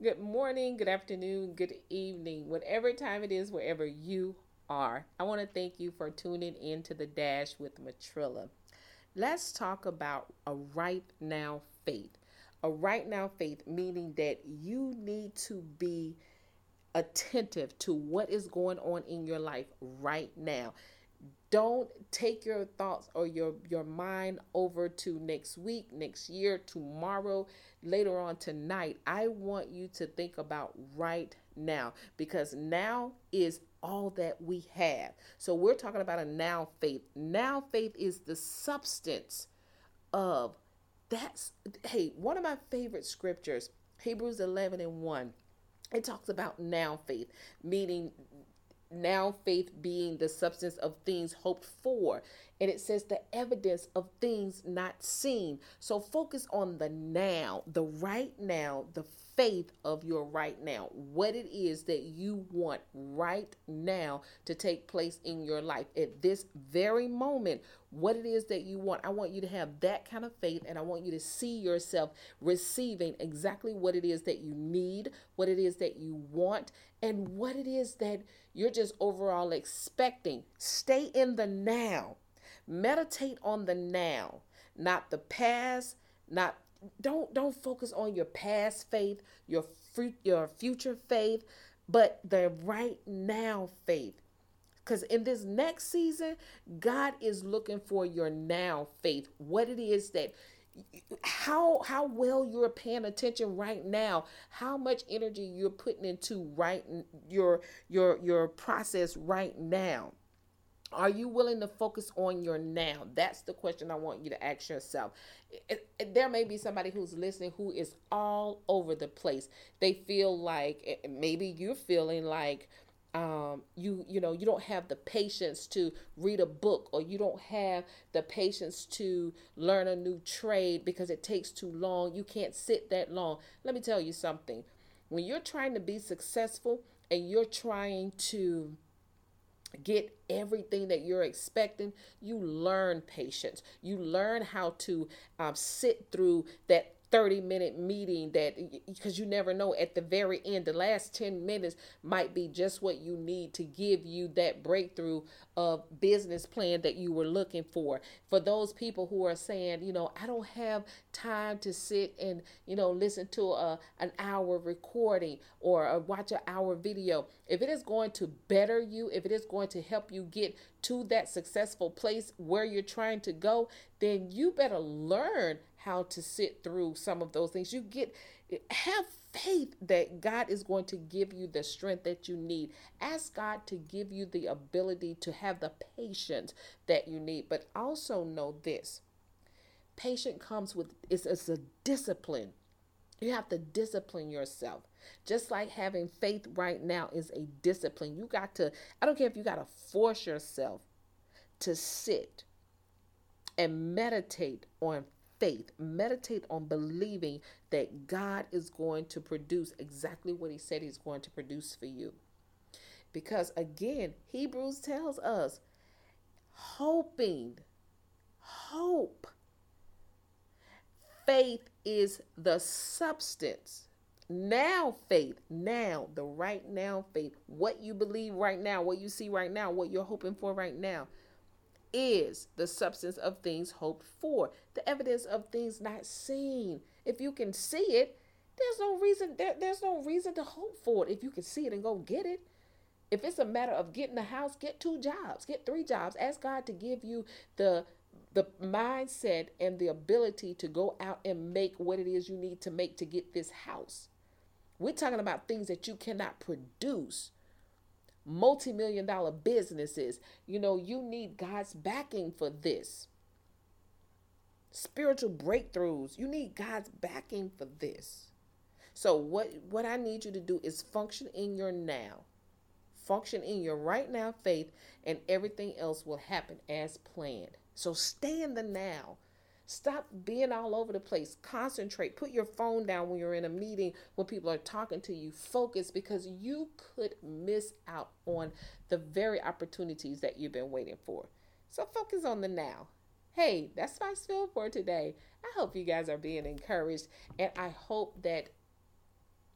good morning, good afternoon, good evening, whatever time it is, wherever you are. I want to thank you for tuning in to the Dash with Matrilla. Let's talk about a right now faith. A right now faith, meaning that you need to be attentive to what is going on in your life right now don't take your thoughts or your your mind over to next week next year tomorrow later on tonight. I want you to think about right now because now is all that we have. So we're talking about a now faith. Now faith is the substance of that's hey one of my favorite scriptures hebrews 11 and 1 it talks about now faith meaning now faith being the substance of things hoped for. And it says the evidence of things not seen. So focus on the now the right now the faith of your right now, what it is that you want right now to take place in your life at this very moment, what it is that you want. I want you to have that kind of faith and I want you to see yourself receiving exactly what it is that you need, what it is that you want, and what it is that you're just overall expecting. Stay in the now. Meditate on the now, not the past, not don't don't focus on your past faith, your fruit, your future faith, but the right now faith. Because in this next season, God is looking for your now faith. What it is that how how well you're paying attention right now how much energy you're putting into right your your your process right now are you willing to focus on your now? That's the question I want you to ask yourself. It, it, there may be somebody who's listening who is all over the place. They feel like maybe you're feeling like um, you you know you don't have the patience to read a book or you don't have the patience to learn a new trade because it takes too long. You can't sit that long. Let me tell you something. When you're trying to be successful and you're trying to get everything that you're expecting, you learn patience. You learn how to um, sit through that 30 minute meeting that because you never know at the very end the last 10 minutes might be just what you need to give you that breakthrough of business plan that you were looking for for those people who are saying you know i don't have time to sit and you know listen to a an hour recording or a, watch an hour video if it is going to better you if it is going to help you get to that successful place where you're trying to go then you better learn how to sit through some of those things. You get have faith that God is going to give you the strength that you need. Ask God to give you the ability to have the patience that you need. But also know this. Patience comes with it's, it's a discipline. You have to discipline yourself. Just like having faith right now is a discipline. You got to, I don't care if you got to force yourself to sit and meditate on faith. Meditate on believing that God is going to produce exactly what He said He's going to produce for you. Because again, Hebrews tells us hoping, hope. Faith is the substance. Now, faith, now, the right now faith, what you believe right now, what you see right now, what you're hoping for right now is the substance of things hoped for, the evidence of things not seen. If you can see it, there's no reason there, there's no reason to hope for it if you can see it and go get it. If it's a matter of getting a house, get two jobs, get three jobs. Ask God to give you the the mindset and the ability to go out and make what it is you need to make to get this house. We're talking about things that you cannot produce multi-million dollar businesses. You know, you need God's backing for this. Spiritual breakthroughs, you need God's backing for this. So what what I need you to do is function in your now. Function in your right now faith and everything else will happen as planned. So stay in the now. Stop being all over the place. Concentrate. Put your phone down when you're in a meeting, when people are talking to you. Focus because you could miss out on the very opportunities that you've been waiting for. So focus on the now. Hey, that's my spiel for today. I hope you guys are being encouraged, and I hope that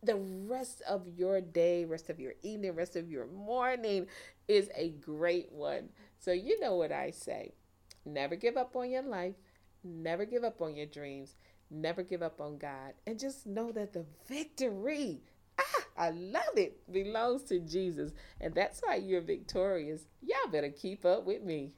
the rest of your day, rest of your evening, rest of your morning is a great one. So, you know what I say never give up on your life, never give up on your dreams, never give up on God, and just know that the victory, ah, I love it, belongs to Jesus. And that's why you're victorious. Y'all better keep up with me.